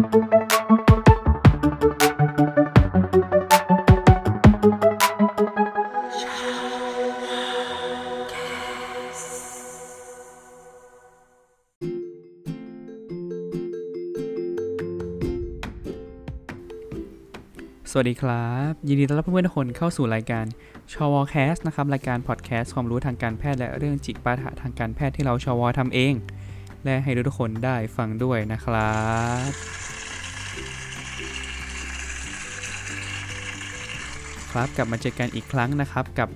สวัสดีครับ ยินดีต้อนรับเพื่อนๆทุกคนเข้าสู่รายการชวแคสนะครับ รายการพอดแคสต์ความรู้ทางการแพทย์และเรื่องจิตปาถะทางการแพทย์ที่เราชวทำเอง และให้ทุกคนได้ฟังด้วยนะครับครับกลับมาเจอกันอีกครั้งนะครับกับ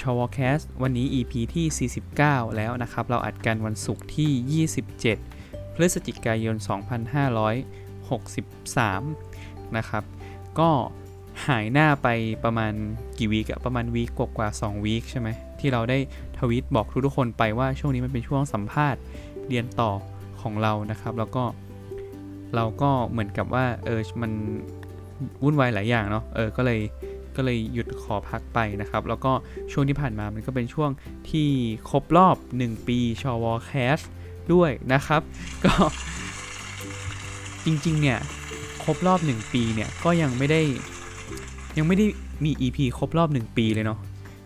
ชวแคสวันนี้ EP ที่ 49 แล้วนะครับ เราอัดกันวันศุกร์ที่ 27 พฤศจิกายน 2563 นะครับ ก็หายหน้าไปประมาณกี่วีกอะประมาณวีกกว่าๆ2วีคใช่ไหมที่เราได้ทวิตบอกทุกๆคนไปว่าช่วงนี้มันเป็นช่วงสัมภาษณ์ เรียนต่อของเรานะครับ แล้วก็เราก็เหมือนกับว่าเออมันวุ่นวายหลายอย่างเนาะเออก็เลยก็เลยหยุดขอพักไปนะครับ แล้วก็ช่วงที่ผ่านมามันก็เป็นช่วงที่ครบรอบ 1 ปีชวแคสด้วยนะครับ ก็จริงๆเนี่ยครบรอบ 1 ปีเนี่ยก็ยังไม่ได้ยังไม่ได้มี EP ครบรอบ 1 ปีเลยเนาะ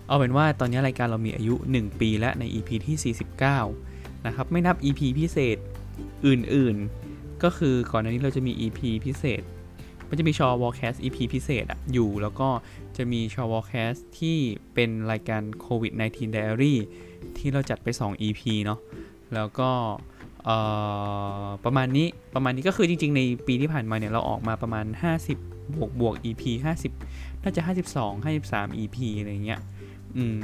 เอาเป็นว่าตอนนี้รายการเรามีอายุ 1 ปีและใน EP ที่ 49 นะครับ ไม่นับ EP พิเศษอื่นๆ ก็คือก่อนหน้านี้เราจะมี EP พิเศษ มันจะมีชอวอลแคส EP พิเศษอะอยู่ แล้วก็จะมีชอวอลแคสที่เป็นรายการโควิด19 Diary ที่เราจัดไป 2 EP เนาะ แล้วก็ประมาณนี้ ประมาณนี้ก็คือจริง ๆ ในปีที่ผ่านมาเนี่ย เราออกมาประมาณ 50 บวกบวก EP 50 น่าจะ 52 53 EP อะไรเงี้ย อืม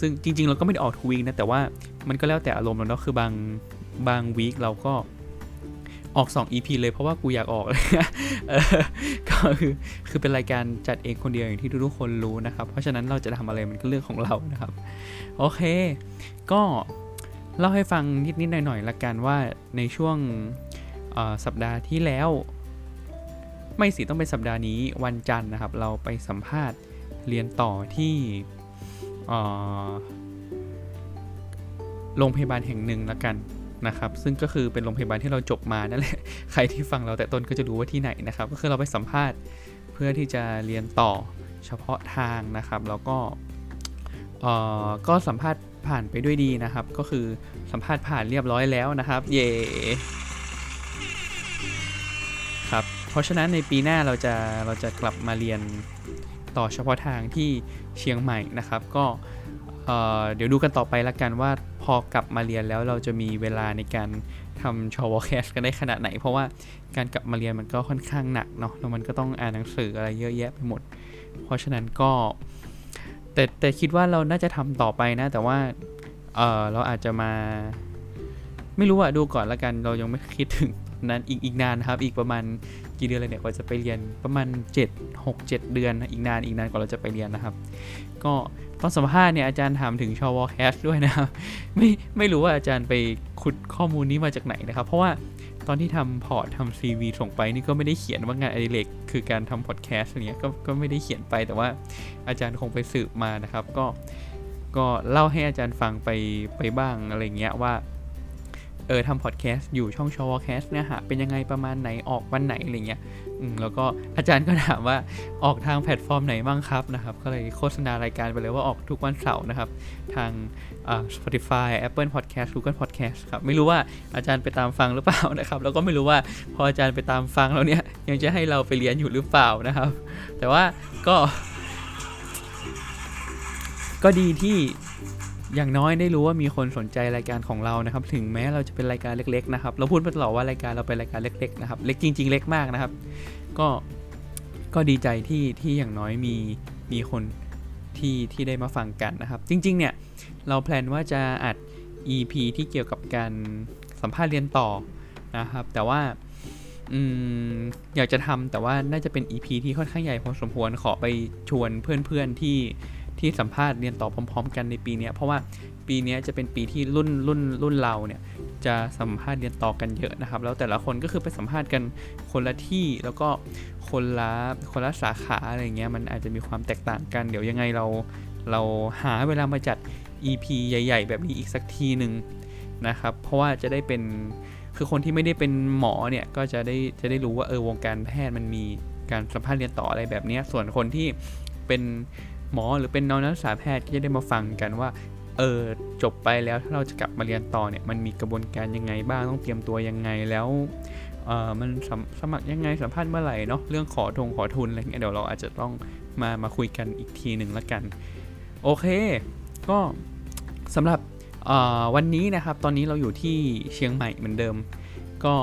ซึ่งจริง ๆ เราก็ไม่ได้ออกทุกวีคนะ แต่ว่ามันก็แล้วแต่อารมณ์แล้วเนาะคือบางบางวีคเราก็ออก 2 EP เลยเพราะว่ากูอยากออกเลยก็คือคือเป็นรายการจัดเองคนเดียวอย่างที่ทุกคนรู้นะครับ เพราะฉะนั้นเราจะทำอะไรมันก็เรื่องของเรานะครับ โอเค ก็เล่าให้ฟังนิดๆหน่อยๆละกันว่าในช่วงสัปดาห์ที่แล้ว ไม่สิต้องเป็นสัปดาห์นี้วันจันทร์นะครับ เราไปสัมภาษณ์เรียนต่อที่ โรงพยาบาลแห่งหนึ่งละกันนะครับ ซึ่งก็คือเป็นโรงพยาบาลที่เราจบมานั่นแหละ ใครที่ฟังเราแต่ต้นก็จะรู้ว่าที่ไหนนะครับ ก็คือเราไปสัมภาษณ์เพื่อที่จะเรียนต่อเฉพาะทางนะครับ แล้วก็ก็สัมภาษณ์ผ่านไปด้วยดีนะครับ ก็คือสัมภาษณ์ผ่านเรียบร้อยแล้วนะครับ เย่ครับ เพราะฉะนั้นในปีหน้าเราจะเราจะกลับมาเรียน ต่อเฉพาะทางที่เชียงใหม่นะครับ ก็เดี๋ยวดูกันต่อไปละกันว่าพอกลับมาเรียนแล้วเราจะมีเวลาในการทำชอวอแคสกันได้ขนาดไหน เพราะว่าการกลับมาเรียนมันก็ค่อนข้างหนักเนาะแล้วมันก็ต้องอ่านหนังสืออะไรเยอะแยะไปหมด เพราะฉะนั้นก็ แต่แต่คิดว่าเราน่าจะทำต่อไปนะ แต่ว่าเออเราอาจจะมา ไม่รู้อะดูก่อนละกัน เรายังไม่คิดถึงนั้นอีกอีกนานครับ อีกประมาณ กี่เดือนเลยเนี่ยกว่าจะไปเรียนประมาณ 7 6 7 เดือนอีกนานอีกนานกว่าเราจะไปเรียนนะครับ ก็ตอนสัมภาษณ์เนี่ยอาจารย์ถามถึงชอวอแคสด้วยนะครับไม่ไม่รู้ว่าอาจารย์ไปขุดข้อมูลนี้มาจากไหนนะครับ เพราะว่าตอนที่ทำ port ทำ CV ส่งไปนี่ก็ไม่ได้เขียนว่างานอดิเรกคือการทำพอดแคสต์เนี้ยก็ก็ไม่ได้เขียนไปแต่ว่าอาจารย์คงไปสืบมานะครับ ก็ก็เล่าให้อาจารย์ฟังไปไปบ้างอะไรเงี้ยว่า เออทำพอดแคสต์อยู่ช่องชอวแคสต์เนี่ยฮะเป็นยังไงประมาณไหนออกวันไหนอะไรเงี้ยอืมแล้วก็อาจารย์ก็ถามว่าออกทางแพลตฟอร์มไหนบ้างครับนะครับ ก็เลยโฆษณารายการไปเลยว่าออกทุกวันเสาร์นะครับ ทางอ่า Spotify Apple Podcast Google Podcast ครับ ไม่รู้ว่าอาจารย์ไปตามฟังหรือเปล่านะครับ แล้วก็ไม่รู้ว่าพออาจารย์ไปตามฟังแล้วเนี่ย ยังจะให้เราไปเรียนอยู่หรือเปล่านะครับ แต่ว่าก็ ก็ดีที่ อย่างน้อยได้รู้ว่ามีคนสนใจรายการของเรานะครับ ถึงแม้เราจะเป็นรายการเล็กๆนะครับ เราพูดมาตลอดว่ารายการเราเป็นรายการเล็กๆนะครับ เล็กจริง ๆ เล็กมากนะครับ ก็ก็ดีใจที่ที่อย่างน้อยมีมีคนที่ที่ได้มาฟังกันนะครับ จริง ๆ เนี่ยเราแพลนว่าจะอัด EP ที่เกี่ยวกับการสัมภาษณ์เรียนต่อนะครับ แต่ว่าออยากจะทำแต่ว่าน่าจะเป็น EP ที่ค่อนข้างใหญ่พอสมควรขอไปชวนเพื่อนๆที่ ที่สัมภาษณ์เรียนต่อพร้อม ๆ กันในปีนี้เพราะว่าปีนี้จะเป็นปีที่รุ่นรุ่นรุ่นเราเนี่ยจะสัมภาษณ์เรียนต่อกันเยอะนะครับ แล้วแต่ละคนก็คือไปสัมภาษณ์กันคนละที่แล้วก็คนละคนละสาขาอะไรเงี้ยมันอาจจะมีความแตกต่างกัน เดี๋ยวยังไงเราเราหาเวลามาจัด EP ใหญ่ ๆ แบบนี้อีกสักทีหนึ่งนะครับ เพราะว่าจะได้เป็นคือคนที่ไม่ได้เป็นหมอเนี่ยก็จะได้จะได้รู้ว่าเออวงการแพทย์มันมีการสัมภาษณ์เรียนต่ออะไรแบบนี้ส่วนคนที่เป็น หมอหรือเป็นน้องนักศึกษาแพทย์ก็จะได้มาฟังกันว่าเออจบไปแล้วถ้าเราจะกลับมาเรียนต่อเนี่ยมันมีกระบวนการยังไงบ้างต้องเตรียมตัวยังไงแล้วเออมันสมสมัครยังไงสัมภาษณ์เมื่อไหร่เนาะเรื่องขอทงขอทุนอะไรเงี้ยเดี๋ยวเราอาจจะต้องมามาคุยกันอีกทีหนึ่งละกัน โอเค ก็สำหรับวันนี้นะครับตอนนี้เราอยู่ที่เชียงใหม่เหมือนเดิม ก็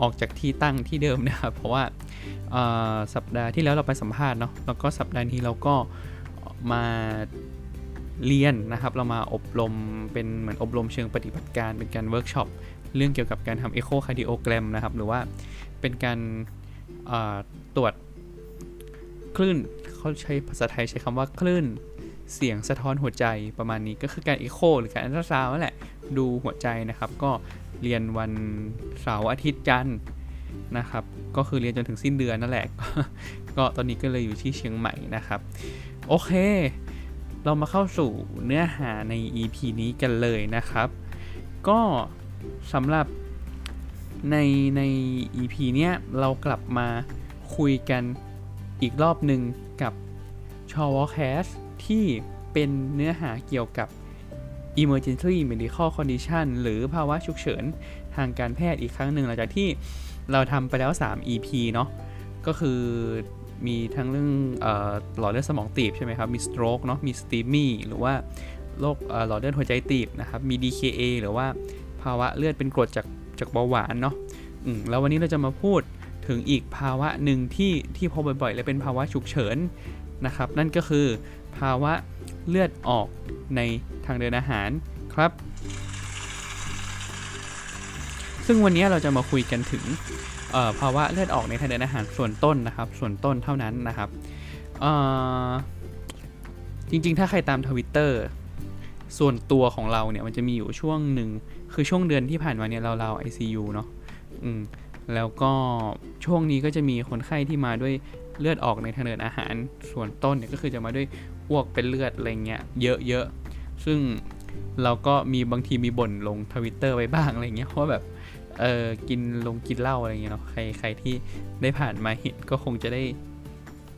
ออกจากที่ตั้งที่เดิมนะครับเพราะว่าสัปดาห์ที่แล้วเราไปสัมภาษณ์เนาะแล้วก็สัปดาห์นี้เราก็ มาเรียนนะครับเรามาอบรมเป็นเหมือนอบรมเชิงปฏิบัติการเป็นการเวิร์กช็อปเรื่องเกี่ยวกับการทำ echocardiogram นะครับหรือว่าเป็นการตรวจคลื่นเขาใช้ภาษาไทยใช้คำว่าคลื่นเสียงสะท้อนหัวใจประมาณนี้ก็คือการเอ็กโคหรือการอัลตราซาวด์นั่นแหละดูหัวใจนะครับ ก็เรียนวันเสาร์อาทิตย์จันทร์นะครับ ก็คือเรียนจนถึงสิ้นเดือนนั่นแหละ ก็ตอนนี้ก็เลยอยู่ที่เชียงใหม่นะครับ โอเค เรามาเข้าสู่เนื้อหาใน EP นี้กันเลยนะครับ ก็สำหรับในใน EP เนี้ยเรากลับมาคุยกันอีกรอบหนึ่งกับชอวอแคสที่เป็นเนื้อหาเกี่ยวกับ emergency medical condition หรือภาวะฉุกเฉินทางการแพทย์อีกครั้งหนึ่งหลังจากที่เราทำไปแล้ว 3 EP เนาะก็คือ มีทั้งเรื่องหลอดเลือดสมองตีบใช่ไหมครับ มี stroke เนาะ มี STEMI หรือว่าโรคหลอดเลือดหัวใจตีบนะครับ มี DKA หรือว่าภาวะเลือดเป็นกรดจากจากเบาหวานเนาะแล้ววันนี้เราจะมาพูดถึงอีกภาวะหนึ่งที่ที่พบบ่อยๆ และเป็นภาวะฉุกเฉินนะครับ นั่นก็คือภาวะเลือดออกในทางเดินอาหารครับ ซึ่งวันนี้เราจะมาคุยกันถึง ภาวะเลือดออกในทางเดินอาหารส่วนต้นนะครับ ส่วนต้นเท่านั้นนะครับจริงๆ ถ้าใครตามทวิตเตอร์ส่วนตัวของเราเนี่ยมันจะมีอยู่ช่วงหนึ่งคือช่วงเดือนที่ผ่านมาเนี่ยเราเรา ICU เนาะอืมแล้วก็ช่วงนี้ก็จะมีคนไข้ที่มาด้วยเลือดออกในทางเดินอาหารส่วนต้นเนี่ยก็คือจะมาด้วยอ้วกเป็นเลือดอะไรเงี้ยเยอะๆซึ่งเราก็มีบางทีมีบ่นลงทวิตเตอร์ไปบ้างอะไรเงี้ยเพราะแบบ เออกินลงกินเหล้าอะไรเงี้ยเนาะใครใครที่ได้ผ่านมาเห็นก็คงจะได้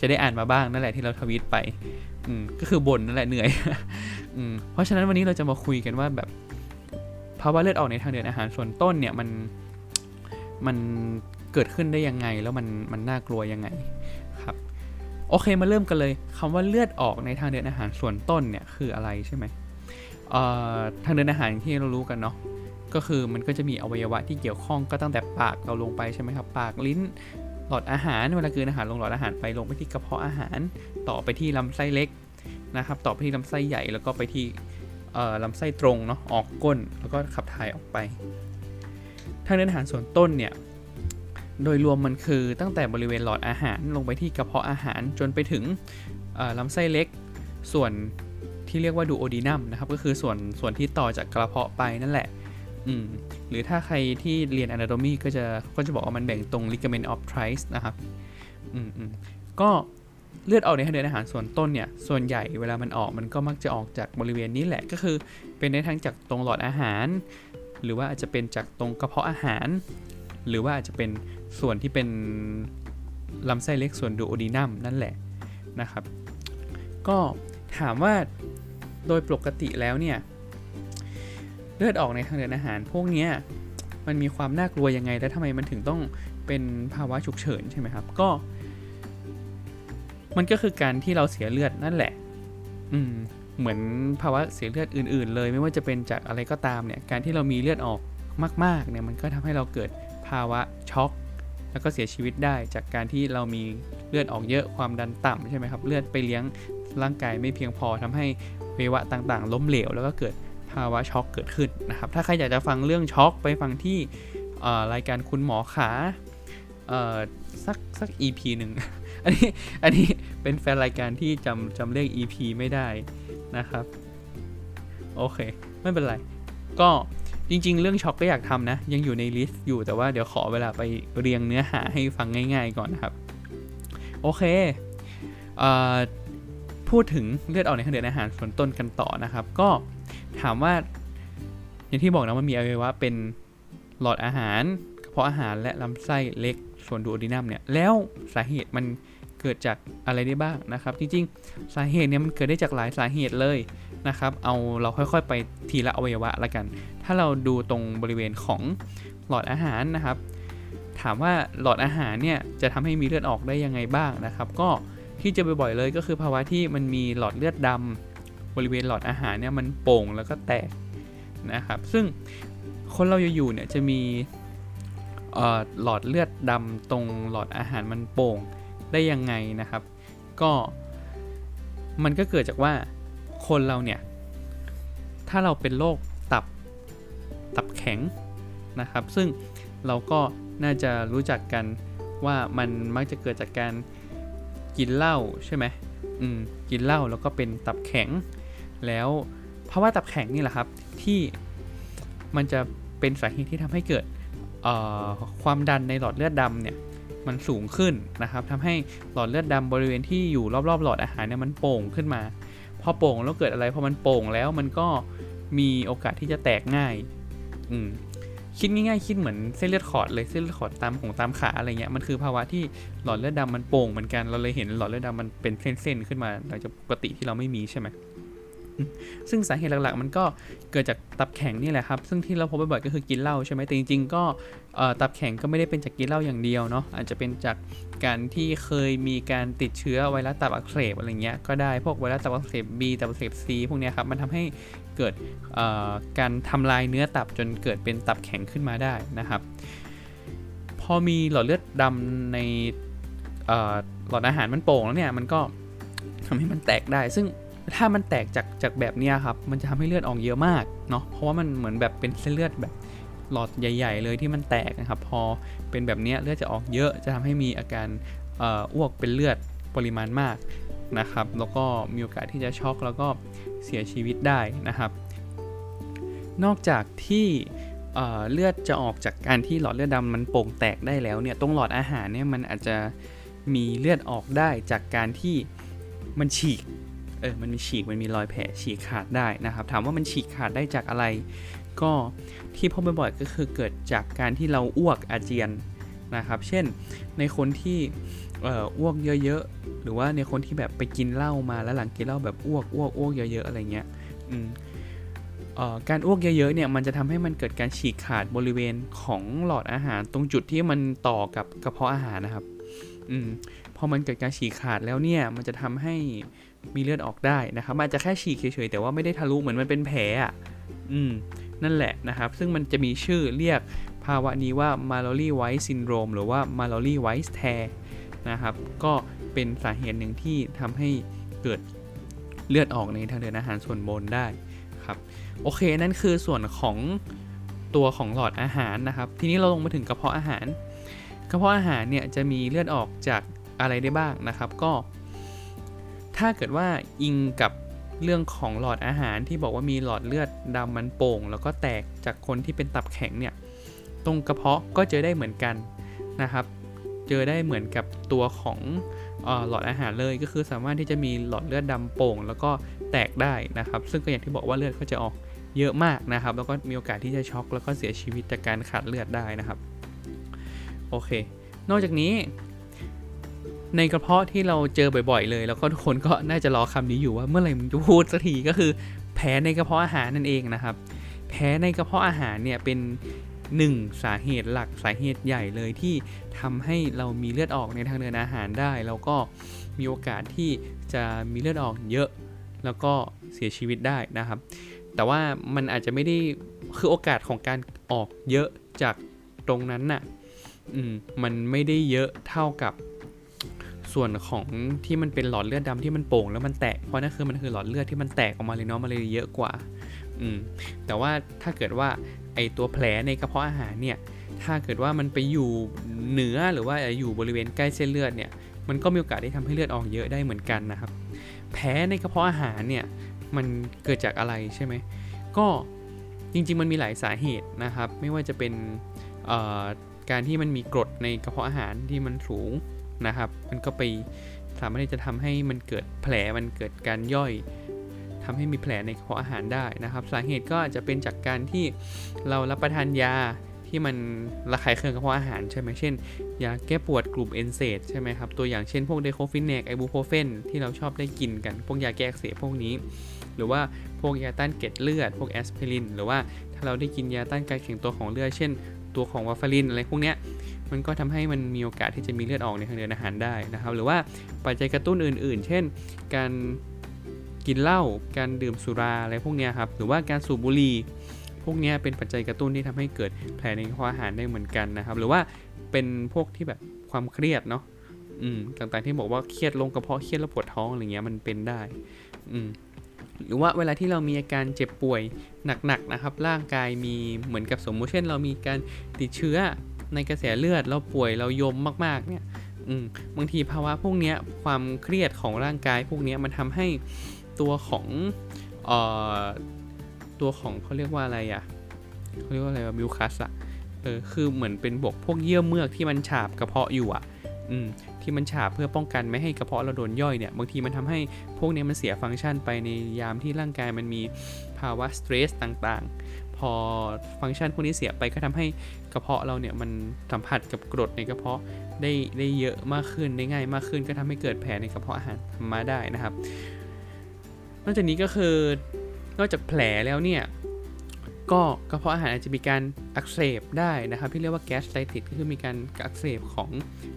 จะได้อ่านมาบ้างนั่นแหละที่เราทวิตไป อืมก็คือบ่นนั่นแหละเหนื่อย อืมเพราะฉะนั้นวันนี้เราจะมาคุยกันว่าแบบภาวะเลือดออกในทางเดินอาหารส่วนต้นเนี่ยมันมันเกิดขึ้นได้ยังไงแล้วมันมันน่ากลัวยังไงครับโอเคมาเริ่มกันเลยคำว่าเลือดออกในทางเดินอาหารส่วนต้นเนี่ยคืออะไรใช่ไหมเอ่อทางเดินอาหารที่เรารู้กันเนาะ ก็คือมันก็จะมีอวัยวะที่เกี่ยวข้องก็ตั้งแต่ปากเราลงไปใช่ไหมครับ ปากลิ้นหลอดอาหารเวลากินอาหารลงหลอดอาหารไปลงไปที่กระเพาะอาหาร ต่อไปที่ลำไส้เล็กนะครับ ต่อไปที่ลำไส้ใหญ่แล้วก็ไปที่ลำไส้ตรงเนาะออกก้นแล้วก็ขับถ่ายออกไปทางเดินอาหารส่วนต้นเนี่ยโดยรวมมันคือตั้งแต่บริเวณหลอดอาหารลงไปที่กระเพาะอาหารจนไปถึงลำไส้เล็ก ส่วนที่เรียกว่าดูโอดีนัมนะครับก็คือส่วนส่วนที่ต่อจากกระเพาะไปนั่นแหละ อืมหรือถ้าใครที่เรียน anatomy ก็จะก็จะบอกว่ามันแบ่งตรง ligament of Trice นะครับอืมอืมก็เลือดออกในทางเดินอาหารส่วนต้นเนี่ย ส่วนใหญ่เวลามันออกมันก็มักจะออกจากบริเวณนี้แหละ ก็คือเป็นได้ทั้งจากตรงหลอดอาหาร หรือว่าอาจจะเป็นจากตรงกระเพาะอาหาร หรือว่าอาจจะเป็นส่วนที่เป็นลำไส้เล็กส่วนดูโอดีนัมนั่นแหละนะครับ ก็ถามว่าโดยปกติแล้วเนี่ย เลือดออกในทางเดินอาหาร พวกนี้มันมีความน่ากลัวยังไง และทำไมมันถึงต้องเป็นภาวะฉุกเฉินใช่ไหมครับ ก็ มันก็คือการที่เราเสียเลือดนั่นแหละ อืมเหมือนภาวะเสียเลือดอื่น ๆ เลย ไม่ว่าจะเป็นจากอะไรก็ตามเนี่ย การที่เรามีเลือดออกมาก ๆ เนี่ย มันก็ทำให้เราเกิดภาวะช็อก แล้วก็เสียชีวิตได้จากการที่เรามีเลือดออกเยอะ ความดันต่ำใช่ไหมครับ เลือดไปเลี้ยงร่างกายไม่เพียงพอทำให้อวัยวะต่าง ๆ ล้มเหลว แล้วก็เกิด ภาวะช็อกเกิดขึ้นนะครับ ถ้าใครอยากจะฟังเรื่องช็อกไปฟังที่รายการคุณหมอขาออสักสัก EP หนึ่ง อันนี้อันนี้เป็นแฟนรายการที่จำจำเลข EP ไม่ได้นะครับ โอเค ไม่เป็นไร ก็จริง ๆ เรื่องช็อกก็อยากทำนะ ยังอยู่ในลิสต์อยู่แต่ว่าเดี๋ยวขอเวลาไปเรียงเนื้อหาให้ฟังง่าย ๆ ก่อนนะครับ โอเคเออพูดถึงเลือดออกในทางเดินอาหารส่วนต้นกันต่อนะครับ ก็ ถามว่า อย่างที่บอกนะมันมีอวัยวะเป็นหลอดอาหารกระเพาะอาหารและลำไส้เล็กส่วนดูโอดินัมเนี่ยแล้วสาเหตุมันเกิดจากอะไรได้บ้างนะครับ จริงๆ สาเหตุเนี่ยมันเกิดได้จากหลายสาเหตุเลยนะครับ เอาเราค่อยๆ ไปทีละอวัยวะละกัน ถ้าเราดูตรงบริเวณของหลอดอาหารนะครับ ถามว่าหลอดอาหารเนี่ยจะทำให้มีเลือดออกได้ยังไงบ้างนะครับ ก็ที่เจอบ่อยๆเลยก็คือภาวะที่มันมีหลอดเลือดดำ บริเวณหลอดอาหารเนี่ยมันโป่งแล้วก็แตกนะครับ ซึ่งคนเราอยู่เนี่ยจะมีหลอดเลือดดำตรงหลอดอาหารมันโป่งได้ยังไงนะครับ ก็มันก็เกิดจากว่าคนเราเนี่ย ถ้าเราเป็นโรคตับตับแข็งนะครับ ซึ่งเราก็น่าจะรู้จักกันว่ามันมักจะเกิดจากการกินเหล้าใช่ไหมอืมกินเหล้าแล้วก็เป็นตับแข็ง แล้วเพราว่าตับแข็งนี่แหละครับที่มันจะเป็นสาเหตุที่ทำให้เกิดความดันในหลอดเลือดดำเนี่ยมันสูงขึ้นนะครับทำให้หลอดเลือดดำบริเวณที่อยู่รอบๆ หลอดอาหารเนี่ยมันโป่งขึ้นมา พอโป่งแล้วเกิดอะไรพอมันโป่งแล้วมันก็มีโอกาสที่จะแตกง่ายอืมคิดง่ายๆคิดเหมือนเส้นเลือดขอดเลยเส้นเลือดขอดตามของตามขาอะไรเงี้ยมันคือภาวะที่หลอดเลือดดามันโป่งเหมือนกันเราเลยเห็นหลอดเลือดดำมันเป็นเส้นๆขึ้นมาหลังจากปกติที่เราไม่มีใช่ไหม ซึ่งสาเหตุหลักๆ มันก็เกิดจากตับแข็งนี่แหละครับ ซึ่งที่เราพบบ่อยๆก็คือกินเหล้าใช่ไหมแต่จริงๆก็ตับแข็งก็ไม่ได้เป็นจากกินเหล้าอย่างเดียวเนาะอาจจะเป็นจากการที่เคยมีการติดเชื้อไวรัสตับอักเสบอะไรเงี้ยก็ได้พวกไวรัสตับอักเสบ B ตับอักเสบ C พวกนี้ครับมันทำให้เกิดการทำลายเนื้อตับจนเกิดเป็นตับแข็งขึ้นมาได้นะครับ พอมีหลอดเลือดดำในหลอดอาหารมันโป่งแล้วเนี่ยมันก็ทำให้มันแตกได้ ซึ่ง ถ้ามันแตกจากจากแบบนี้ครับ มันจะทำให้เลือดออกเยอะมากเนาะเพราะว่ามันเหมือนแบบเป็นเส้นเลือดแบบหลอดใหญ่ ๆ เลยที่มันแตกนะครับ พอเป็นแบบนี้เลือดจะออกเยอะจะทำให้มีอาการอ้วกเป็นเลือดปริมาณมากนะครับ แล้วก็มีโอกาสที่จะช็อกแล้วก็เสียชีวิตได้นะครับ นอกจากที่เลือดจะออกจากการที่หลอดเลือดดำมันโป่งแตกได้แล้วเนี่ยตรงหลอดอาหารเนี่ยมันอาจจะมีเลือดออกได้จากการที่มันฉีก เออมันมีฉีกมันมีรอยแผลฉีกขาดได้นะครับถามว่ามันฉีกขาดได้จากอะไร ก็ที่พบบ่อยๆก็คือเกิดจากการที่เราอ้วกอาเจียนนะครับ เช่นในคนที่อ้วกเยอะๆ หรือว่าในคนที่แบบไปกินเหล้ามาแล้วหลังกินเหล้าแบบอ้วกอ้วกอ้วกเยอะๆอะไรเงี้ยการอ้วกเยอะๆเนี่ยมันจะทำให้มันเกิดการฉีกขาดบริเวณของหลอดอาหารตรงจุดที่มันต่อกับกระเพาะอาหารนะครับ อืมพอมันเกิดการฉีกขาดแล้วเนี่ยมันจะทำให้ มีเลือดออกได้นะครับอาจจะแค่ฉีกเฉยๆแต่ว่าไม่ได้ทะลุเหมือนมันเป็นแผลอะอืมนั่นแหละนะครับ ซึ่งมันจะมีชื่อเรียกภาวะนี้ว่า Mallory White Syndrome หรือว่า Mallory White Tear นะครับ ก็เป็นสาเหตุหนึ่งที่ทำให้เกิดเลือดออกในทางเดินอาหารส่วนบนได้ครับ โอเค นั่นคือส่วนของตัวของหลอดอาหารนะครับ ทีนี้เราลงมาถึงกระเพาะอาหาร กระเพาะอาหารเนี่ยจะมีเลือดออกจากอะไรได้บ้างนะครับ ก็ ถ้าเกิดว่าอิงกับเรื่องของหลอดอาหารที่บอกว่ามีหลอดเลือดดำมันโป่ง แล้วก็แตกจากคนที่เป็นตับแข็งเนี่ยตรงกระเพาะก็เจอได้เหมือนกันนะครับ เจอได้เหมือนกับตัวของหลอดอาหารเลยก็คือสามารถที่จะมีหลอดเลือดดำโป่ง แล้วก็แตกได้นะครับ ซึ่งก็อย่างที่บอกว่าเลือดก็จะออกเยอะมากนะครับ แล้วก็มีโอกาสที่จะช็อกแล้วก็เสียชีวิตจากการขาดเลือดได้นะครับโอเค นอกจากนี้ ในกระเพาะที่เราเจอบ่อยๆเลย แล้วก็ทุกคนก็น่าจะรอคำนี้อยู่ว่าเมื่อไหร่มึงจะพูดสักทีก็คือ แผลในกระเพาะอาหารนั่นเองนะครับ แผลในกระเพาะอาหารเนี่ยเป็นหนึ่งสาเหตุหลักสาเหตุใหญ่เลยที่ทำให้เรามีเลือดออกในทางเดินอาหารได้ แล้วก็มีโอกาสที่จะมีเลือดออกเยอะ แล้วก็เสียชีวิตได้นะครับ แต่ว่ามันอาจจะไม่ได้คือโอกาสของการออกเยอะจากตรงนั้นน่ะ อืม มันไม่ได้เยอะเท่ากับ ส่วนของที่มันเป็นหลอดเลือดดาที่มันโป่งแล้วมันแตกเพราะนั่นคือมันคือหลอดเลือดที่มันแตกออกมาเลยเนาะมันเลยเยอะกว่า อืมแต่ว่าถ้าเกิดว่าไอตัวแผลในกระเพาะอาหารเนี่ยถ้าเกิดว่ามันไปอยู่เหนือหรือว่าอยู่บริเวณใกล้เส้นเลือดเนี่ยมันก็มีโอกาสที่ทำให้เลือดออกเยอะได้เหมือนกันนะครับ แผลในกระเพาะอาหารเนี่ยมันเกิดจากอะไรใช่ไหมก็จริงๆ มันมีหลายสาเหตุนะครับ ไม่ว่าจะเป็นการที่มันมีกรดในกระเพาะอาหารที่มันสูง นะครับ มันก็ไปสามารถที่จะทำให้มันเกิดแผลมันเกิดการย่อยทำให้มีแผลในกระเพาะอาหารได้นะครับ สาเหตุก็อาจจะเป็นจากการที่เรารับประทานยาที่มันระคายเคืองกระเพาะอาหารใช่ไหมเช่นยาแก้ปวดกลุ่ม NSAIDs ใช่ไหมครับ ตัวอย่างเช่นพวก diclofenac ibuprofen ที่เราชอบได้กินกัน พวกยาแก้อักเสบพวกนี้ หรือว่าพวกยาต้านเกล็ดเลือด พวกแอสไพริน หรือว่าถ้าเราได้กินยาต้านการแข็งตัวของเลือด เช่น ตัวของวาฟารินอะไรพวกเนี้ย มันก็ทำให้มันมีโอกาสที่จะมีเลือดออกในทางเดินอาหารได้นะครับ หรือว่าปัจจัยกระตุ้นอื่น ๆ เช่น การกินเหล้า การดื่มสุราอะไรพวกนี้ครับ หรือว่าการสูบบุหรี่ พวกนี้เป็นปัจจัยกระตุ้นที่ทำให้เกิดแผลในกระเพาะอาหารได้เหมือนกันนะครับ หรือว่าเป็นพวกที่แบบความเครียดเนาะ อืม ต่างๆที่บอกว่าเครียดลงกระเพาะเครียดแล้วปวดท้องอะไรเงี้ยมันเป็นได้ อืมหรือว่าเวลาที่เรามีอาการเจ็บป่วยหนักๆนะครับ ร่างกายมีเหมือนกับสมมุติเช่น เรามีการติดเชื้อ ในกระแสเลือดเราป่วยเรายมมากๆเนี่ยอืมบางทีภาวะพวกนี้ความเครียดของร่างกายพวกนี้มันทำให้ตัวของอ่อตัวของเขาเรียกว่าอะไรอะ่ะเขาเรียกว่าอะไรว่ามิวคัสอะเออคือเหมือนเป็นบวกพวกเยื่อเมือกที่มันฉาบกระเพาะอยู่อะ่ะอืมที่มันฉาบเพื่อป้องกันไม่ให้กระเพาะเราโดนย่อยเนี่ยบางทีมันทำให้พวกนี้มันเสียฟังก์ชันไปในยามที่ร่างกายมันมีภาวะสตรสต่าง อฟังก์ชันพวกนี้เสียไปก็ทำให้กระเพาะเราเนี่ยมันสัมผัสกับกรดในกระเพาะได้ได้เยอะมากขึ้นได้ง่ายมากขึ้น ก็ทำให้เกิดแผลในกระเพาะอาหารมาได้นะครับ นอกจากนี้ก็คือนอกจากแผลแล้วเนี่ยก็กระเพาะอาหารอาจจะมีการอักเสบได้นะครับ ที่เรียกว่าแกสไตติสก็คือมีการอักเสบของ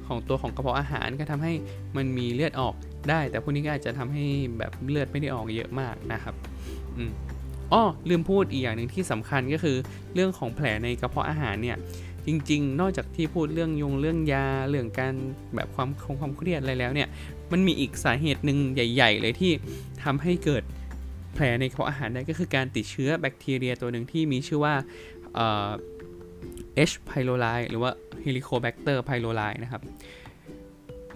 ของตัวของกระเพาะอาหารก็ทำให้มันมีเลือดออกได้ แต่พวกนี้ก็อาจจะทำให้แบบเลือดไม่ได้ออกเยอะมากนะครับ อืม อ้อลืมพูดอีกอย่างหนึ่งที่สำคัญก็คือเรื่องของแผลในกระเพาะอาหารเนี่ยจริง ๆ นอกจากที่พูดเรื่องยงเรื่องยาเรื่องการแบบความคงความเครียดอะไรแล้วเนี่ยมันมีอีกสาเหตุหนึ่งใหญ่ ๆ เลยที่ทำให้เกิดแผลในกระเพาะอาหารได้ก็คือการติดเชื้อแบคทีเรียตัวหนึ่งที่มีชื่อว่าเอ่อ H. pylori หรือว่า Helicobacter pylori นะครับ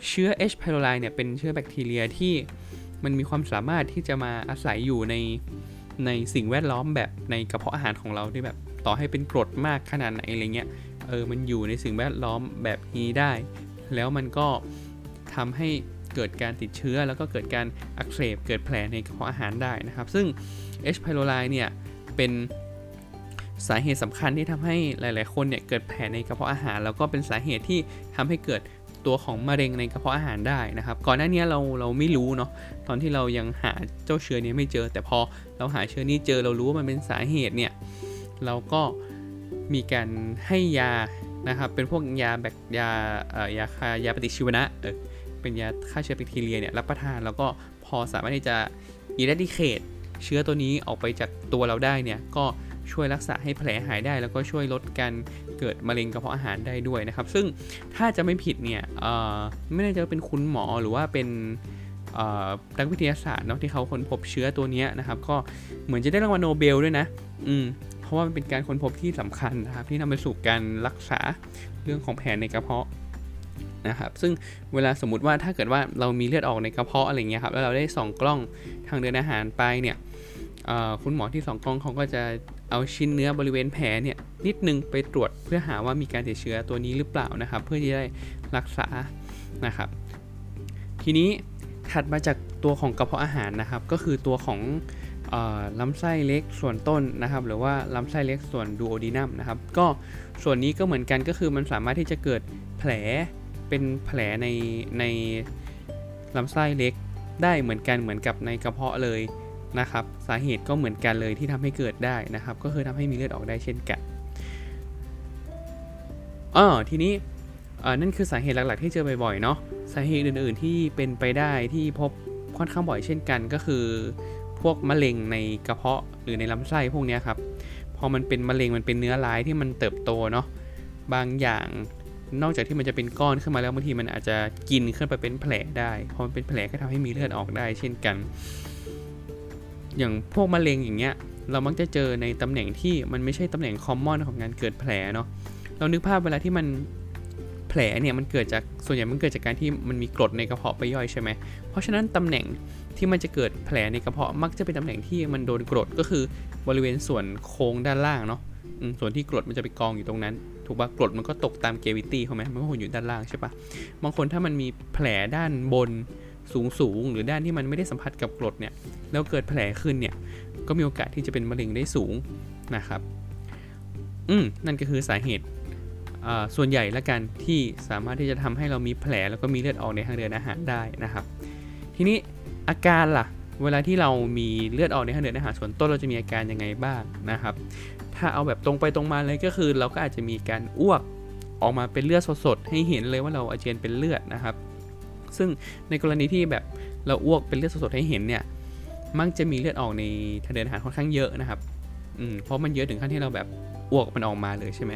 เชื้อ H. pylori เนี่ยเป็นเชื้อแบคทีเรียที่มันมีความสามารถที่จะมาอาศัยอยู่ใน ในสิ่งแวดล้อมแบบในกระเพาะอาหารของเราที่แบบต่อให้เป็นกรดมากขนาดไหนอะไรเงี้ยเออมันอยู่ในสิ่งแวดล้อมแบบนี้ได้ แล้วมันก็ทำให้เกิดการติดเชื้อแล้วก็เกิดการอักเสบเกิดแผลในกระเพาะอาหารได้นะครับ ซึ่ง H. pylori เนี่ยเป็นสาเหตุสำคัญที่ทำให้หลาย ๆ คนเนี่ยเกิดแผลในกระเพาะอาหาร แล้วก็เป็นสาเหตุที่ทำให้เกิด ตัวของมะเร็งในกระเพาะอาหารได้นะครับ ก่อนหน้านี้เราเราไม่รู้เนาะตอนที่เรายังหาเจ้าเชื้อนี้ไม่เจอ แต่พอเราหาเชื้อนี้เจอเรารู้ว่ามันเป็นสาเหตุเนี่ยเราก็มีการให้ยานะครับเป็นพวกยาแบคยาเอ่อยาฆ่ายาปฏิชีวนะเออเป็นยาฆ่าเชื้อแบคทีเรียเนี่ยรับประทานแล้วก็พอสามารถที่จะอิเลดิเคตเชื้อตัวนี้ออกไปจากตัวเราได้เนี่ยก็ ช่วยรักษาให้แผลหายได้ แล้วก็ช่วยลดการเกิดมะเร็งกระเพาะอาหารได้ด้วยนะครับ ซึ่งถ้าจะไม่ผิดเนี่ยไม่แน่ใจว่าเป็นคุณหมอหรือว่าเป็นนักวิทยาศาสตร์เนาะที่เขาค้นพบเชื้อตัวนี้นะครับ ก็เหมือนจะได้รางวัลโนเบลด้วยนะ อืมเพราะว่ามันเป็นการค้นพบที่สำคัญนะครับ ที่นำไปสู่การรักษาเรื่องของแผลในกระเพาะนะครับซึ่งเวลาสมมติว่าถ้าเกิดว่าเรามีเลือดออกในกระเพาะอะไรเงี้ยครับแล้วเราได้ส่องกล้องทางเดินอาหารไปเนี่ย คุณหมอที่สองกล้องเขาก็จะเอาชิ้นเนื้อบริเวณแผลเนี่ยนิดนึงไปตรวจเพื่อหาว่ามีการติดเชื้อตัวนี้หรือเปล่านะครับ เพื่อที่ได้รักษานะครับ ทีนี้ถัดมาจากตัวของกระเพาะอาหารนะครับ ก็คือตัวของลำไส้เล็กส่วนต้นนะครับ หรือว่าลำไส้เล็กส่วนดูโอดีนัมนะครับ ก็ส่วนนี้ก็เหมือนกันก็คือมันสามารถที่จะเกิดแผลเป็นแผลในในลำไส้เล็กได้เหมือนกันเหมือนกับในกระเพาะเลย นะครับ สาเหตุก็เหมือนกันเลยที่ทำให้เกิดได้นะครับ ก็คือทำให้มีเลือดออกได้เช่นกันอ๋อทีนี้นั่นคือสาเหตุหลักๆ ที่เจอบ่อยๆเนาะสาเหตุอื่นๆที่เป็นไปได้ที่พบค่อนข้างบ่อยเช่นกัน ก็คือ พวกมะเร็งในกระเพาะหรือในลำไส้พวกนี้ครับพอมันเป็นมะเร็งมันเป็นเนื้อร้ายที่มันเติบโตเนาะบางอย่างนอกจากที่มันจะเป็นก้อนขึ้นมาแล้วบางทีมันอาจจะกินขึ้นไปเป็นแผลได้ พอมันเป็นแผลก็ทำให้มีเลือดออกได้เช่นกัน อย่างพวกมะเร็งอย่างเงี้ยเรามักจะเจอในตำแหน่งที่มันไม่ใช่ตำแหน่งคอมมอนของการเกิดแผลเนาะเรานึกภาพเวลาที่มันแผลเนี่ยมันเกิดจากส่วนใหญ่มันเกิดจากการที่มันมีกรดในกระเพาะไปย่อยใช่ไหมเพราะฉะนั้นตำแหน่งที่มันจะเกิดแผลในกระเพาะมักจะเป็นตำแหน่งที่มันโดนกรดก็คือบริเวณส่วนโค้งด้านล่างเนาะส่วนที่กรดมันจะไปกองอยู่ตรงนั้น ถูกปะกรดมันก็ตกตามเกวิตี้เขาไหมมันก็คงอยู่ด้านล่างใช่ปะบางคนถ้ามันมีแผลด้านบน สูงสูงหรือด้านที่มันไม่ได้สัมผัสกับกรดเนี่ยแล้วเกิดแผลขึ้นเนี่ยก็มีโอกาสที่จะเป็นมะเร็งได้สูงนะครับอืมนั่นก็คือสาเหตุอ่าส่วนใหญ่ละกันที่สามารถที่จะทำให้เรามีแผลแล้วก็มีเลือดออกในทางเดินอาหารได้นะครับ ทีนี้อาการล่ะ เวลาที่เรามีเลือดออกในทางเดินอาหารส่วนต้นเราจะมีอาการยังไงบ้างนะครับ ถ้าเอาแบบตรงไปตรงมาเลยก็คือ เราก็อาจจะมีการอ้วกออกมาเป็นเลือดสดๆให้เห็นเลยว่าเราอาเจียนเป็นเลือดนะครับ ซึ่งในกรณีที่แบบเราอ้วกเป็นเลือดสดๆให้เห็นเนี่ยมักจะมีเลือดออกในทางเดินอาหารค่อนข้างเยอะนะครับอืมเพราะมันเยอะถึงขั้นที่เราแบบอ้วกมันออกมาเลยใช่ไหม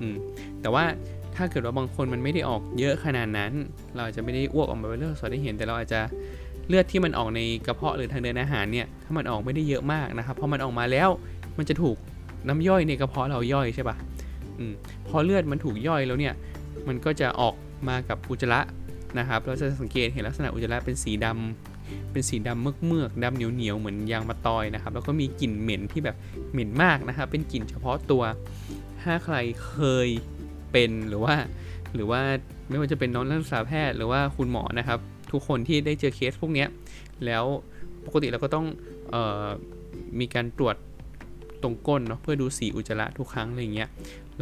อืมแต่ว่าถ้าเกิดว่าบางคนมันไม่ได้ออกเยอะขนาดนั้น เราจะไม่ได้อ้วกออกมาเป็นเลือดสดให้เห็น แต่เราอาจจะเลือดที่มันออกในกระเพาะหรือทางเดินอาหารเนี่ยถ้ามันออกไม่ได้เยอะมากนะครับพอมันออกมาแล้วมันจะถูกน้ำย่อยในกระเพาะเราย่อยใช่ปะอืมพอเลือดมันถูกย่อยแล้วเนี่ยมันก็จะออกมากับอุจจาระ นะครับ เราจะสังเกตเห็นลักษณะอุจจาระเป็นสีดำเป็นสีดำเมือกเมือกๆดำเหนียวเหนียวเหมือนยางมะตอยนะครับ แล้วก็มีกลิ่นเหม็นที่แบบเหม็นมากนะครับ เป็นกลิ่นเฉพาะตัว ถ้าใครเคยเป็นหรือว่า หรือว่าไม่ว่าจะเป็นน้องนักศึกษาแพทย์หรือว่าคุณหมอนะครับ ทุกคนที่ได้เจอเคสพวกนี้แล้วปกติเราก็ต้องออมีการตรวจตรงก้นเนาะเพื่อดูสีอุจจาระทุกครั้งอะไรอย่างเงี้ย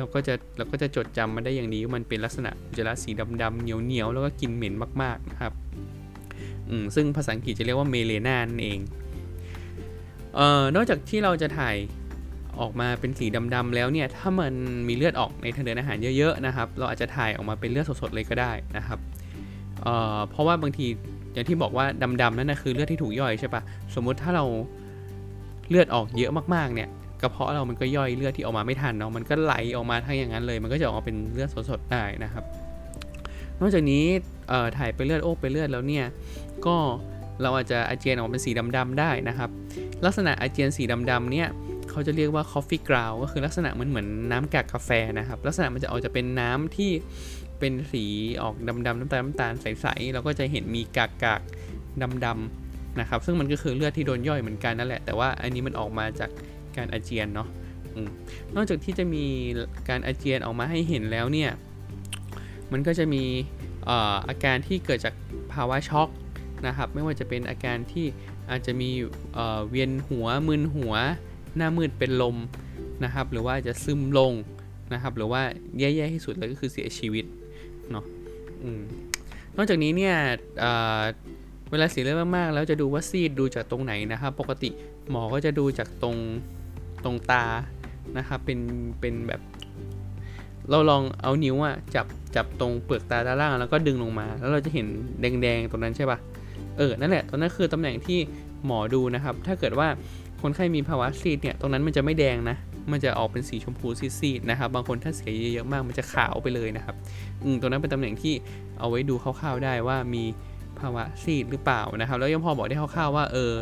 เราก็จะเราก็จะจดจำมันได้อย่างดีว่ามันเป็นลักษณะอุจจาระสีดำๆเหนียวๆแล้วก็กลิ่นเหม็นมากๆนะครับอืมซึ่งภาษาอังกฤษจะเรียกว่าเมเลนานั่นเองเอ่อนอกจากที่เราจะถ่ายออกมาเป็นสีดำๆแล้วเนี่ยถ้ามันมีเลือดออกในทางเดินอาหารเยอะๆนะครับ เราอาจจะถ่ายออกมาเป็นเลือดสดๆเลยก็ได้นะครับเอ่อเพราะว่าบางทีอย่างที่บอกว่าดำๆนั่นนะคือเลือดที่ถูกย่อยใช่ปะสมมุติถ้าเราเลือดออกเยอะมากๆเนี่ย กระเพาะเรามันก็ย่อยเลือดที่ออกมาไม่ทันเนาะมันก็ไหลออกมาทั้งอย่างนั้นเลย มันก็จะออกมาเป็นเลือดสดๆได้นะครับ นอกจากนี้ถ่ายไปเลือดโอ้ไปเลือดแล้วเนี่ยก็เราอาจจะอาเจียนออกมาเป็นสีดำๆได้นะครับ ลักษณะอาเจียนสีดำๆเนี่ยเขาจะเรียกว่า coffee ground ก็คือลักษณะมันเหมือนน้ำกากกาแฟนะครับ ลักษณะมันจะออกจะเป็นน้ำที่เป็นสีออกดำๆน้ำตาลน้ำตาลใสๆเราก็จะเห็นมีกากกากดำๆนะครับ ซึ่งมันก็คือเลือดที่โดนย่อยเหมือนกันนั่นแหละ แต่ว่าอันนี้มันออกมาจาก การอาเจียนเนาะอนอกจากที่จะมีการอาเจียนออกมาให้เห็นแล้วเนี่ย มันก็จะมีอาการที่เกิดจากภาวะช็อกนะครับ ไม่ว่าจะเป็นอาการที่อาจจะมีเวียนหัวมึนหัว หน้ามืดเป็นลมนะครับ หรือว่าจะซึมลงนะครับ หรือว่าแย่ๆที่สุดเลยก็คือเสียชีวิตเนาะอนอกจากนี้เนี่ยเวลาเสียเลือดมากๆ แล้วจะดูว่าซีดดูจากตรงไหนนะครับ ปกติหมอก็จะดูจากตรง ตรงตานะครับเป็นเป็นแบบเราลองเอานิ้วอะจับจับตรงเปลือกตาด้านล่างแล้วก็ดึงลงมา แล้วเราจะเห็นแดงๆตรงนั้นใช่ปะเออนั่นแหละตรงนั้นคือตำแหน่งที่หมอดูนะครับ ถ้าเกิดว่าคนไข้มีภาวะซีดเนี่ยตรงนั้นมันจะไม่แดงนะ มันจะออกเป็นสีชมพูซีดๆนะครับ บางคนถ้าเสียเยอะๆมากมันจะขาวไปเลยนะครับ อืมตรงนั้นเป็นตำแหน่งที่เอาไว้ดูคร่าวๆได้ว่ามีภาวะซีดหรือเปล่านะครับ แล้วยังพอบอกได้คร่าวๆว่าเออ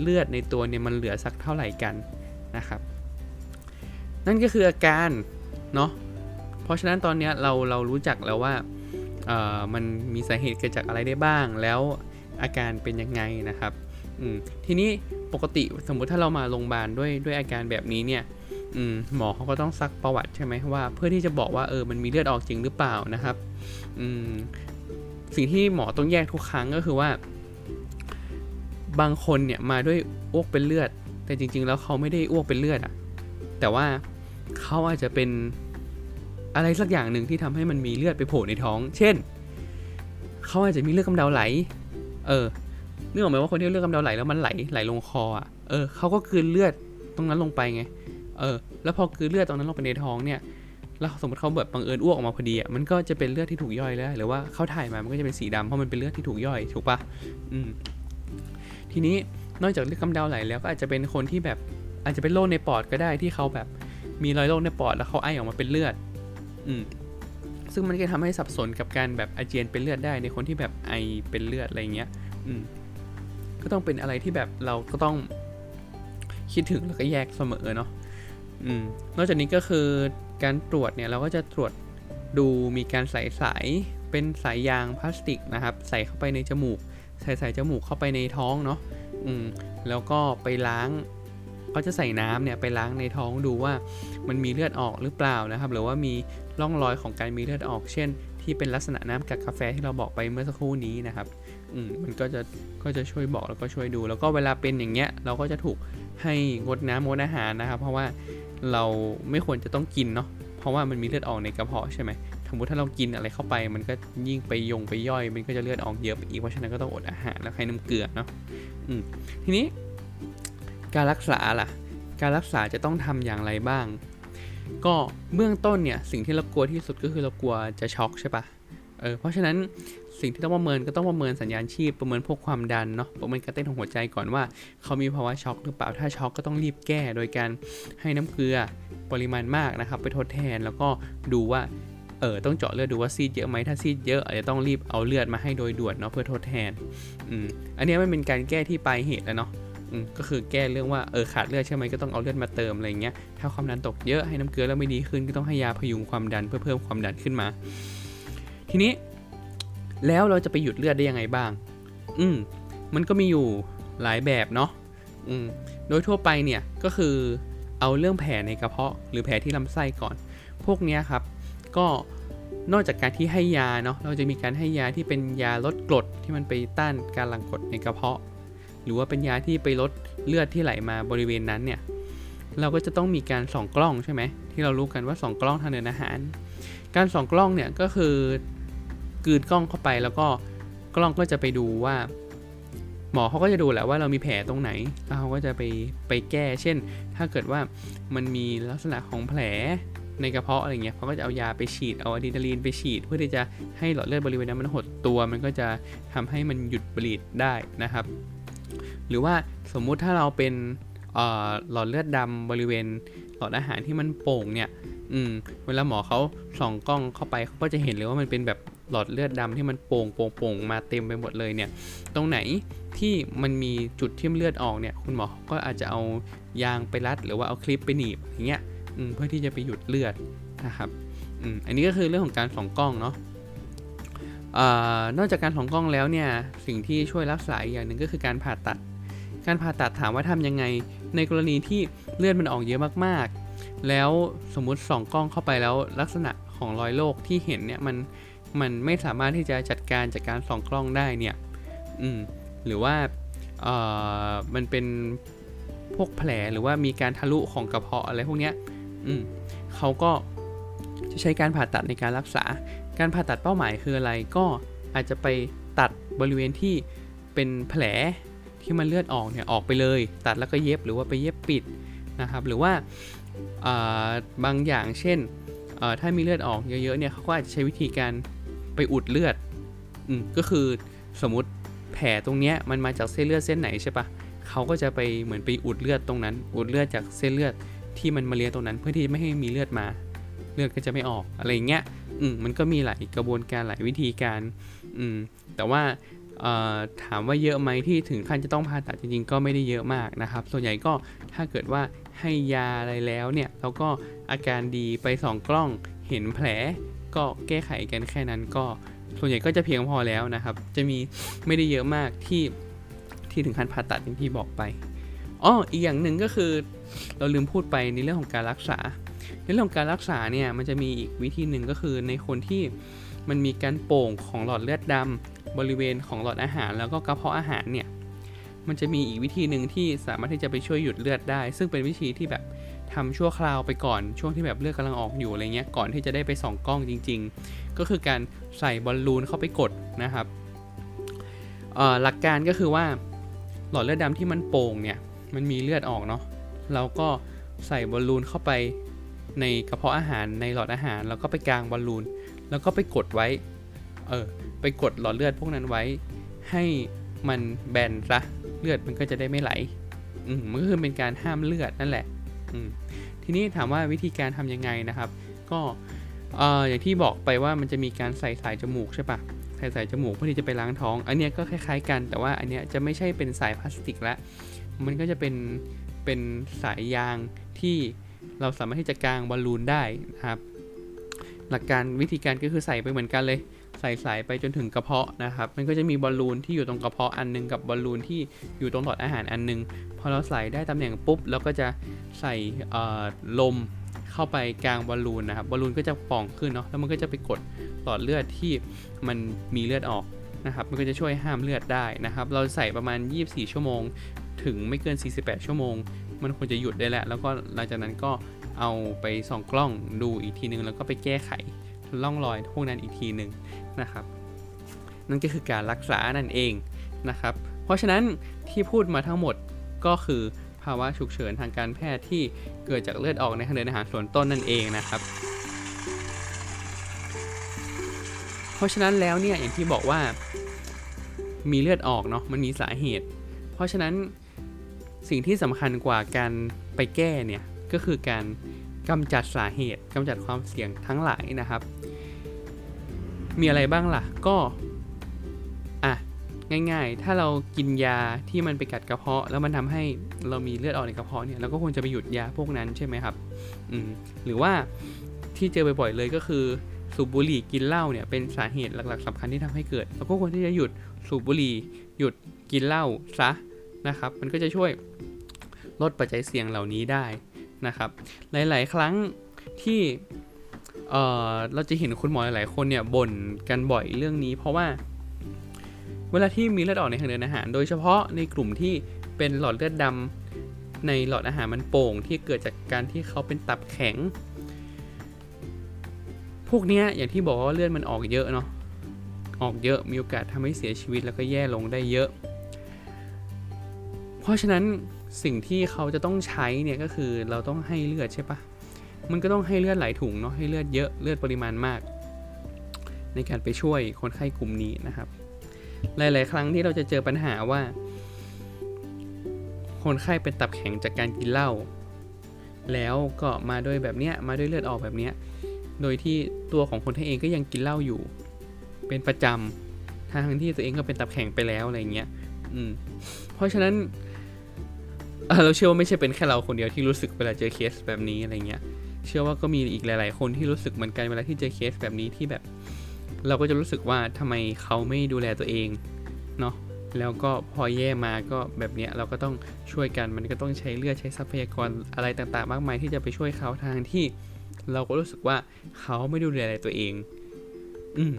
เลือดในตัวเนี่ยมันเหลือสักเท่าไหร่กัน นะครับ นั่นก็คืออาการเนาะเพราะฉะนั้นตอนนี้เราเรารู้จักแล้วว่ามันมีสาเหตุเกิดจากอะไรได้บ้าง แล้วอาการเป็นยังไงนะครับทีนี้ปกติสมมุติถ้าเรามาโรงพยาบาลด้วยด้วยอาการแบบนี้เนี่ยมหมอเขาก็ต้องซักประวัติใช่ไหมว่า เพื่อที่จะบอกว่าเออมันมีเลือดออกจริงหรือเปล่านะครับสิ่งที่หมอต้องแยกทุกครั้งก็คือว่า บางคนเนี่ยมาด้วยอ้วกเป็นเลือด แต่จริง ๆ แล้วเขาไม่ได้อ้วกเป็นเลือดอะแต่ว่าเขาอาจจะเป็นอะไรสักอย่างหนึ่งที่ทำให้มันมีเลือดไปโผล่ในท้อง เช่น เขาอาจจะมีเลือดกำเดาไหล เออนึกออกไหมว่าคนที่เลือดกำเดาไหลแล้วมันไหลไหลลงคออะ เออเขาก็กลืนเลือดตรงนั้นลงไปไง เออ แล้วพอกลืนเลือดตรงนั้นลงไปในท้องเนี่ย แล้วสมมติเขาแบบบังเอิญอ้วกออกมาพอดีอะ มันก็จะเป็นเลือดที่ถูกย่อยแล้ว หรือว่าเขาถ่ายมา มันก็จะเป็นสีดำเพราะมันเป็นเลือดที่ถูกย่อย ถูกปะอืม ทีนี้ นอกจากเลือดกำเดาไหลแล้วก็อาจจะเป็นคนที่แบบอาจจะเป็นโรคในปอดก็ได้ที่เขาแบบมีรอยโรคในปอดแล้วเขาไอออกมาเป็นเลือด อืมซึ่งมันก็ทำให้สับสนกับการแบบอาเจียนเป็นเลือดได้ในคนที่แบบไอเป็นเลือดอะไรเงี้ย อืมก็ต้องเป็นอะไรที่แบบเราก็ต้องคิดถึงแล้วก็แยกเสมอเนาะ อืม นอกจากนี้ก็คือการตรวจเนี่ยเราก็จะตรวจดูมีการใส่สายเป็นสายยางพลาสติกนะครับ ใส่เข้าไปในจมูก ใส่ใส่จมูกเข้าไปในท้องเนาะ อืมแล้วก็ไปล้างเขาจะใส่น้ำเนี่ยไปล้างในท้องดูว่ามันมีเลือดออกหรือเปล่านะครับ หรือว่ามีร่องรอยของการมีเลือดออก เช่น ที่เป็นลักษณะน้ำกับกาแฟที่เราบอกไปเมื่อสักครู่นี้นะครับอืมมันก็จะก็จะช่วยบอกแล้วก็ช่วยดู แล้วก็เวลาเป็นอย่างเงี้ยเราก็จะถูกให้งดน้ำงดอาหารนะครับ เพราะว่าเราไม่ควรจะต้องกินเนาะเพราะว่ามันมีเลือดออกในกระเพาะใช่ไหมสมมติถ้าเรากินอะไรเข้าไป มันก็ยิ่งไปยงไปย่อย มันก็จะเลือดออกเยอะไปอีก เพราะฉะนั้นก็ต้องอดอาหารแล้วให้น้ำเกลือเนาะ ทีนี้การรักษาล่ะ การรักษาจะต้องทำอย่างไรบ้าง ก็เบื้องต้นเนี่ยสิ่งที่เรากลัวที่สุดก็คือเรากลัวจะช็อกใช่ปะเออเพราะฉะนั้นสิ่งที่ต้องประเมินก็ต้องประเมินสัญญาณชีพประเมินพวกความดันเนาะประเมินการเต้นของหัวใจก่อนว่า เขามีภาวะช็อกหรือเปล่าถ้าช็อกก็ต้องรีบแก้ โดยการให้น้ำเกลือปริมาณมากนะครับ ไปทดแทนแล้วก็ดูว่า เออต้องเจาะเลือดดูว่าซีดเยอะไหมถ้าซีดเยอะอาจจะต้องรีบเอาเลือดมาให้โดยด่วนเนาะเพื่อทดแทนอืมอันนี้มันเป็นการแก้ที่ปลายเหตุแล้วเนาะอืมก็คือแก้เรื่องว่าเออขาดเลือดใช่ไหมก็ต้องเอาเลือดมาเติมอะไรเงี้ยถ้าความดันตกเยอะให้น้ำเกลือแล้วไม่ดีขึ้นก็ต้องให้ยาพยุงความดันเพื่อเพิ่มความดันขึ้นมา ทีนี้แล้วเราจะไปหยุดเลือดได้ยังไงบ้าง อืมมันก็มีอยู่หลายแบบเนาะอืมโดยทั่วไปเนี่ยก็คือเอาเรื่องแผลในกระเพาะ หรือแผลที่ลำไส้ก่อน พวกนี้ครับ ก็นอกจากการที่ให้ยาเนาะเราจะมีการให้ยาที่เป็นยาลดกรดที่มันไปต้านการหลั่งกรดในกระเพาะ หรือว่าเป็นยาที่ไปลดเลือดที่ไหลมาบริเวณนั้นเนี่ยเราก็จะต้องมีการส่องกล้องใช่ไหมที่เรารู้กันว่าส่องกล้องทางเดินอาหาร การส่องกล้องเนี่ยก็คือกืนกล้องเข้าไปแล้วก็กล้องก็จะไปดูว่า หมอเขาก็จะดูแหละว่าเรามีแผลตรงไหนแล้วเขาก็จะไปไปแก้ เช่น ถ้าเกิดว่ามันมีลักษณะของแผล ในกระเพาะอะไรเงี้ยเขาก็จะเอายาไปฉีดเอาอะดรีนาลีนไปฉีด เพื่อที่จะให้หลอดเลือดบริเวณนั้นมันหดตัวมันก็จะทำให้มันหยุดบลีดได้นะครับ หรือว่าสมมุติถ้าเราเป็นหลอดเลือดดำบริเวณหลอดอาหารที่มันโป่งเนี่ยอืมเวลาหมอเขาส่องกล้องเข้าไปเขาก็จะเห็นเลยว่ามันเป็นแบบหลอดเลือดดำที่มันโป่งโป่งโป่งมาเต็มไปหมดเลยเนี่ย ตรงไหนที่มันมีจุดที่เลือดออกเนี่ย คุณหมอก็อาจจะเอายางไปรัด หรือว่าเอาคลิปไปหนีบอย่างเงี้ย เพื่อที่จะไปหยุดเลือดนะครับอันนี้ก็คือเรื่องของการส่องกล้องเนาะนอกจากการส่องกล้องแล้วเนี่ยสิ่งที่ช่วยรักษาอีกอย่างหนึ่งก็คือการผ่าตัด การผ่าตัดถามว่าทำยังไง ในกรณีที่เลือดมันออกเยอะมากๆ แล้วสมมุติส่องกล้องเข้าไปแล้วลักษณะของรอยโรคที่เห็นเนี่ยมันมันไม่สามารถที่จะจัดการจากการส่องกล้องได้เนี่ยอืมหรือว่าเอ่อมันเป็นพวกแผลหรือว่ามีการทะลุของกระเพาะอะไรพวกเนี้ย อืมเขาก็จะใช้การผ่าตัดในการรักษา การผ่าตัดเป้าหมายคืออะไร ก็อาจจะไปตัดบริเวณที่เป็นแผลที่มันเลือดออกเนี่ยออกไปเลย ตัดแล้วก็เย็บหรือว่าไปเย็บปิดนะครับ หรือว่าบางอย่างเช่นถ้ามีเลือดออกเยอะๆเนี่ยเขาก็อาจจะใช้วิธีการไปอุดเลือดอืมก็คือสมมติแผลตรงเนี้ยมันมาจากเส้นเลือดเส้นไหนใช่ปะเขาก็จะไปเหมือนไปอุดเลือดตรงนั้น อุดเลือดจากเส้นเลือด ที่มันมาเลี้ยตรงนั้นเพื่อที่ไม่ให้มีเลือดมา เลือดก็จะไม่ออกอะไรเงี้ยอืมมันก็มีหลายกระบวนการหลายวิธีการอืมแต่ว่าถามว่าเยอะไหมที่ถึงขั้นจะต้องผ่าตัดจริงๆ ก็ไม่ได้เยอะมากนะครับ ส่วนใหญ่ก็ถ้าเกิดว่าให้ยาอะไรแล้วเนี่ยแล้วก็อาการดีไปส่องกล้องเห็นแผล ก็แก้ไขกันแค่นั้นก็ ส่วนใหญ่ก็จะเพียงพอแล้วนะครับ จะมีไม่ได้เยอะมากที่ที่ถึงขั้นผ่าตัดอย่างที่บอกไปอ๋ออีกอย่างหนึ่งก็คือ เราลืมพูดไปในเรื่องของการรักษา ในเรื่องของการรักษาเนี่ยมันจะมีอีกวิธีหนึ่งก็คือในคนที่มันมีการโป่งของหลอดเลือดดำบริเวณของหลอดอาหาร แล้วก็กระเพาะอาหารเนี่ยมันจะมีอีกวิธีหนึ่งที่สามารถที่จะไปช่วยหยุดเลือดได้ ซึ่งเป็นวิธีที่แบบทำชั่วคราวไปก่อนช่วงที่แบบเลือดกำลังออกอยู่อะไรเงี้ยก่อนที่จะได้ไปส่องกล้องจริง ๆ ก็คือการใส่บอลลูนเข้าไปกดนะครับหลักการก็คือว่าหลอดเลือดดาที่มันโป่งเนี่ยมันมีเลือดออกเนาะ เราก็ใส่บอลลูนเข้าไปในกระเพาะอาหารในหลอดอาหาร แล้วก็ไปกางบอลลูน แล้วก็ไปกดไว้ เออ ไปกดหลอดเลือดพวกนั้นไว้ ให้มันแบนซะเลือดมันก็จะได้ไม่ไหล อืมมันก็คือเป็นการห้ามเลือดนั่นแหละทีนี้ถามว่าวิธีการทํำยังไงนะครับ ก็อย่างที่บอกไปว่ามันจะมีการใส่สายจมูกใช่ปะใส่สายจมูกเพื่อที่จะไปล้างท้อง อันนี้ก็คล้ายๆกัน แต่ว่าอันนี้จะไม่ใช่เป็นสายพลาสติกละ มันก็จะเป็น เป็นสายยางที่เราสามารถที่จะกางบอลลูนได้นะครับ หลักการวิธีการก็คือใส่ไปเหมือนกันเลย ใส่สายไปจนถึงกระเพาะนะครับ มันก็จะมีบอลลูนที่อยู่ตรงกระเพาะอันนึงกับบอลลูนที่อยู่ตรงหลอดอาหารอันนึงพอเราใส่ได้ตำแหน่งปุ๊บเราก็จะใส่ลมเข้าไปกลางบอลลูนนะครับบอลลูนก็จะป่องขึ้นเนาะแล้วมันก็จะไปกดหลอดเลือดที่มันมีเลือดออก นะครับมันก็จะช่วยห้ามเลือดได้นะครับ เราใส่ประมาณ 24 ชั่วโมง ถึงไม่เกิน 48 ชั่วโมง มันควรจะหยุดได้แล้ว แล้วก็หลังจากนั้นก็เอาไปส่องกล้องดูอีกทีนึง แล้วก็ไปแก้ไขร่องรอยพวกนั้นอีกทีหนึ่งนะครับ นั่นก็คือการรักษานั่นเองนะครับ เพราะฉะนั้นที่พูดมาทั้งหมดก็คือภาวะฉุกเฉินทางการแพทย์ที่เกิดจากเลือดออกในทางเดินอาหารส่วนต้นนั่นเองนะครับ เพราะฉะนั้นแล้วเนี่ยอย่างที่บอกว่ามีเลือดออกเนาะมันมีสาเหตุ เพราะฉะนั้นสิ่งที่สำคัญกว่าการไปแก้เนี่ยก็คือการกำจัดสาเหตุกำจัดความเสี่ยงทั้งหลายนะครับ มีอะไรบ้างล่ะก็อะง่าย ๆ ถ้าเรากินยาที่มันไปกัดกระเพาะ แล้วมันทำให้เรามีเลือดออกในกระเพาะเนี่ยเราก็ควรจะไปหยุดยาพวกนั้นใช่ไหมครับอืมหรือว่าที่เจอบ่อยๆเลยก็คือ สูบบุหรี่กินเหล้าเนี่ยเป็นสาเหตุหลักๆสำคัญที่ทำให้เกิดเราก็ควรที่จะหยุดสูบบุหรี่หยุดกินเหล้าซะนะครับ มันก็จะช่วยลดปัจจัยเสี่ยงเหล่านี้ได้นะครับ หลาย ๆ ครั้งที่เเราจะเห็นคุณหมอหลายๆคนเนี่ยบ่นกันบ่อยเรื่องนี้ เพราะว่า เวลาที่มีเลือดออกในทางเดินอาหาร โดยเฉพาะในกลุ่มที่เป็นหลอดเลือดดำในหลอดอาหารมันโป่งที่เกิดจากการที่เขาเป็นตับแข็ง พวกนี้อย่างที่บอกว่าเลือดมันออกเยอะเนาะออกเยอะมีโอกาสทำให้เสียชีวิตแล้วก็แย่ลงได้เยอะ เพราะฉะนั้นสิ่งที่เขาจะต้องใช้เนี่ยก็คือเราต้องให้เลือดใช่ปะมันก็ต้องให้เลือดหลายถุงเนาะให้เลือดเยอะเลือดปริมาณมาก ในการไปช่วยคนไข้กลุ่มนี้นะครับ หลาย ๆ ครั้งที่เราจะเจอปัญหาว่า คนไข้เป็นตับแข็งจากการกินเหล้าแล้วก็มาด้วยแบบเนี้ยมาด้วยเลือดออกแบบเนี้ย โดยที่ตัวของคนไข้เองก็ยังกินเหล้าอยู่ เป็นประจำทั้งที่ตัวเองก็เป็นตับแข็งไปแล้วอะไรเงี้ย อืม เพราะฉะนั้นเราเชื่อว่าไม่ใช่เป็นแค่เราคนเดียวที่รู้สึกเวลาเจอเคสแบบนี้อะไรเงี้ย เชื่อว่าก็มีอีกหลาย ๆ คนที่รู้สึกเหมือนกันเวลาที่เจอเคสแบบนี้ที่แบบ เราก็จะรู้สึกว่าทำไมเขาไม่ดูแลตัวเองเนาะแล้วก็พอแย่มาก็แบบเนี้ยเราก็ต้องช่วยกันมันก็ต้องใช้เลือดใช้ทรัพยากรอะไรต่างๆ มากมายที่จะไปช่วยเขาทางที่ เราก็รู้สึกว่าเขาไม่ดูแลตัวเอง อืม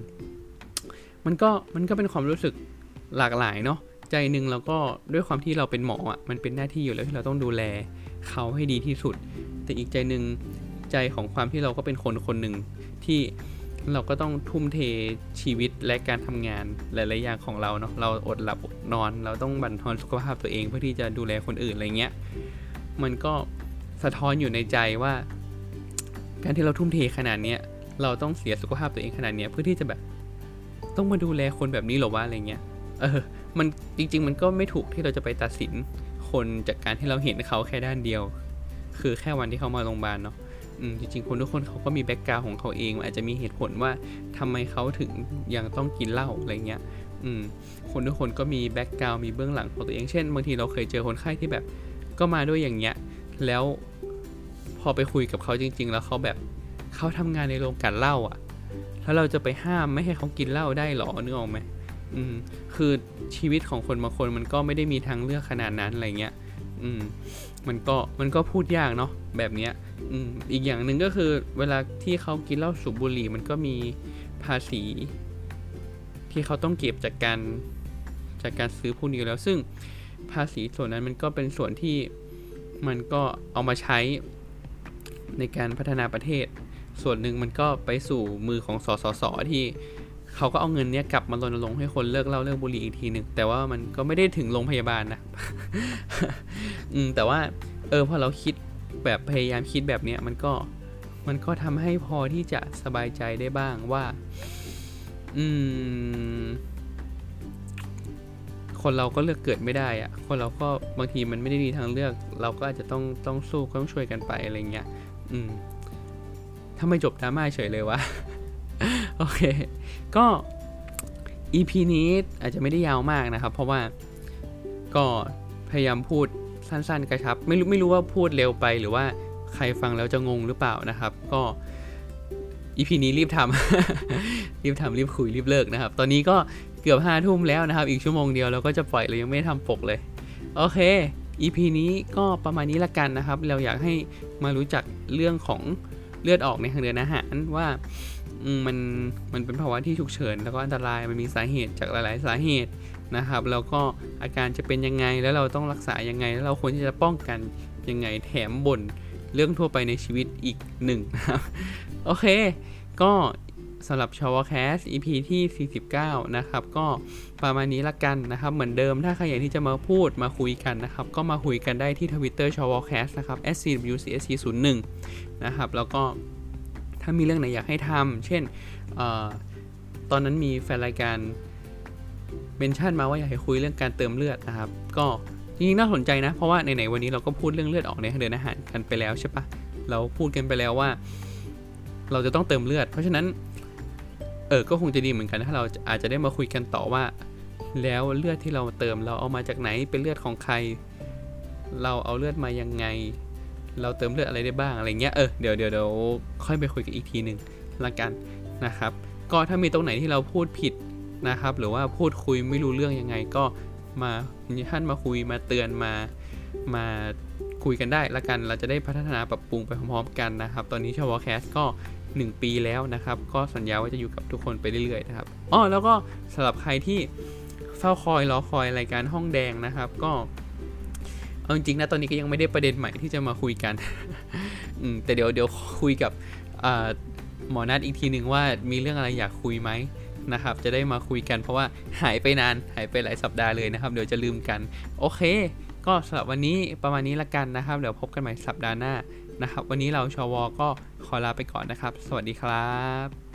มันก็มันก็เป็นความรู้สึกหลากหลายเนาะใจหนึ่งเราก็ด้วยความที่เราเป็นหมออะมันเป็นหน้าที่อยู่แล้วที่เราต้องดูแลเขาให้ดีที่สุด แต่อีกใจหนึ่งใจของความที่เราก็เป็นคนคนหนึ่งที่เราก็ต้องทุ่มเทชีวิตและการทำงานหลายๆอย่างของเราเนาะเราอดหลับอดนอน เราต้องบั่นทอนสุขภาพตัวเองเพื่อที่จะดูแลคนอื่นอะไรเงี้ยมันก็สะท้อนอยู่ในใจว่า การที่เราทุ่มเทขนาดเนี้ยเราต้องเสียสุขภาพตัวเองขนาดเนี้ยเพื่อที่จะแบบต้องมาดูแลคนแบบนี้หรอวะอะไรเงี้ย เออ มันจริง ๆ มันก็ไม่ถูกที่เราจะไปตัดสินคนจากการที่เราเห็นเขาแค่ด้านเดียว คือแค่วันที่เขามาโรงพยาบาลเนาะอืมจริงๆ คนทุกคนเขาก็มี background ของเขาเองอาจจะมีเหตุผลว่าทำไมเขาถึงยังต้องกินเหล้าอะไรเงี้ย อืม คนทุกคนก็มี background มีเบื้องหลังของตัวเอง เช่นบางทีเราเคยเจอคนไข้ที่แบบ ก็มาด้วยอย่างเงี้ย แล้ว พอไปคุยกับเขาจริง ๆ แล้วเขาแบบเขาทำงานในโรงกันเหล้าอะ แล้วเราจะไปห้ามไม่ให้เขากินเหล้าได้หรอนึกออกไหมอืม คือชีวิตของคนบางคนมันก็ไม่ได้มีทางเลือกขนาดนั้นอะไรเงี้ย อืม มันก็มันก็พูดยากเนาะแบบเนี้ย อืม อีกอย่างหนึ่งก็คือเวลาที่เขากินเหล้าสูบบุหรี่มันก็มีภาษี ที่เขาต้องเก็บจากการจากการซื้อพวกนี้แล้ว ซึ่งภาษีส่วนนั้นมันก็เป็นส่วนที่มันก็เอามาใช้ ในการพัฒนาประเทศ ส่วนหนึ่งมันก็ไปสู่มือของสสสที่เขาก็เอาเงินเนี้ยกลับมารณรงค์ให้คนเลิกเล่าเลิกบุหรี่อีกทีหนึ่งแต่ว่ามันก็ไม่ได้ถึงโรงพยาบาลนะอืมแต่ว่าเออพอเราคิดแบบพยายามคิดแบบเนี้ยมันก็มันก็ทำให้พอที่จะสบายใจได้บ้างว่า อืม คนเราก็เลือกเกิดไม่ได้อะคนเราก็บางทีมันไม่ได้มีทางเลือก เราก็อาจจะต้องต้องสู้ก็ต้องช่วยกันไปอะไรเงี้ย อืมถ้าไม่จบดราม่าเฉยเลยวะ โอเค ก็ EP นี้อาจจะไม่ได้ยาวมากนะครับ เพราะว่าก็พยายามพูดสั้นๆกระชับ ไม่รู้ไม่รู้ว่าพูดเร็วไปหรือว่าใครฟังแล้วจะงงหรือเปล่านะครับ ก็ EP นี้รีบทำรีบทำรีบคุยรีบเลิกนะครับ ตอนนี้ก็เกือบห้าทุ่มแล้วนะครับ อีกชั่วโมงเดียวเราก็จะปล่อยเรายังไม่ทำปกเลย โอเค EP นี้ก็ประมาณนี้ละกันนะครับ เราอยากให้มารู้จักเรื่องของเลือดออกในทางเดินอาหารว่ามันมันเป็นภาวะที่ฉุกเฉิน แล้วก็อันตรายมันมีสาเหตุจากหลาย ๆ สาเหตุนะครับแล้วก็อาการจะเป็นยังไงแล้วเราต้องรักษายังไง แล้วเราควรที่จะป้องกันยังไงแถมบ่นเรื่องทั่วไปในชีวิตอีกหนึ่งนะครับโอเค ก็ สำหรับชอวอแคสต์ EP ที่ 49 นะครับ ก็ประมาณนี้ละกันนะครับ เหมือนเดิมถ้าใครอยากที่จะมาพูดมาคุยกันนะครับ ก็มาคุยกันได้ที่ทวิตเตอร์ชอวอแคสต์นะครับ scwcsc01 นะครับแล้วก็ถ้ามีเรื่องไหนอยากให้ทำเช่นอ๋อตอนนั้นมีแฟนรายการ mention มาว่าอยากให้คุยเรื่องการเติมเลือดนะครับ ก็จริงๆน่าสนใจนะ เพราะว่าไหนๆวันนี้เราก็พูดเรื่องเลือดออกในทางเดินอาหารกันไปแล้วใช่ปะเราพูดกันไปแล้วว่า เราจะต้องเติมเลือด เพราะฉะนั้น เออก็คงจะดีเหมือนกันถ้าเราอาจจะได้มาคุยกันต่อว่า แล้วเลือดที่เราเติมเราเอามาจากไหนเป็นเลือดของใคร เราเอาเลือดมายังไง เราเติมเลือดอะไรได้บ้างอะไรเงี้ยเออเดี๋ยวเดี๋ยวเดี๋ยวค่อยไปคุยกันอีกทีหนึ่งละกันนะครับ ก็ถ้ามีตรงไหนที่เราพูดผิดนะครับ หรือว่าพูดคุยไม่รู้เรื่องยังไง ก็มาท่านมาคุยมาเตือนมามาคุยกันได้ละกัน เราจะได้พัฒนาปรับปรุงไปพร้อมๆกันนะครับ ตอนนี้ชาวแคสก็ 1 ปีแล้วนะครับ ก็สัญญาว่าจะอยู่กับทุกคนไปเรื่อยๆนะครับอ๋อแล้วก็สำหรับใครที่เฝ้าคอยรอคอยรายการห้องแดงนะครับ ก็เอาจริงๆนะตอนนี้ก็ยังไม่ได้ประเด็นใหม่ที่จะมาคุยกันแต่เดี๋ยวเดี๋ยวคุยกับหมอนัดอีกทีหนึ่งว่ามีเรื่องอะไรอยากคุยไหมนะครับ จะได้มาคุยกันเพราะว่าหายไปนานหายไปหลายสัปดาห์เลยนะครับ เดี๋ยวจะลืมกัน โอเค ก็สำหรับวันนี้ประมาณนี้ละกันนะครับ เดี๋ยวพบกันใหม่สัปดาห์หน้า นะครับ วันนี้เราชวก็ขอลาไปก่อนนะครับ สวัสดีครับ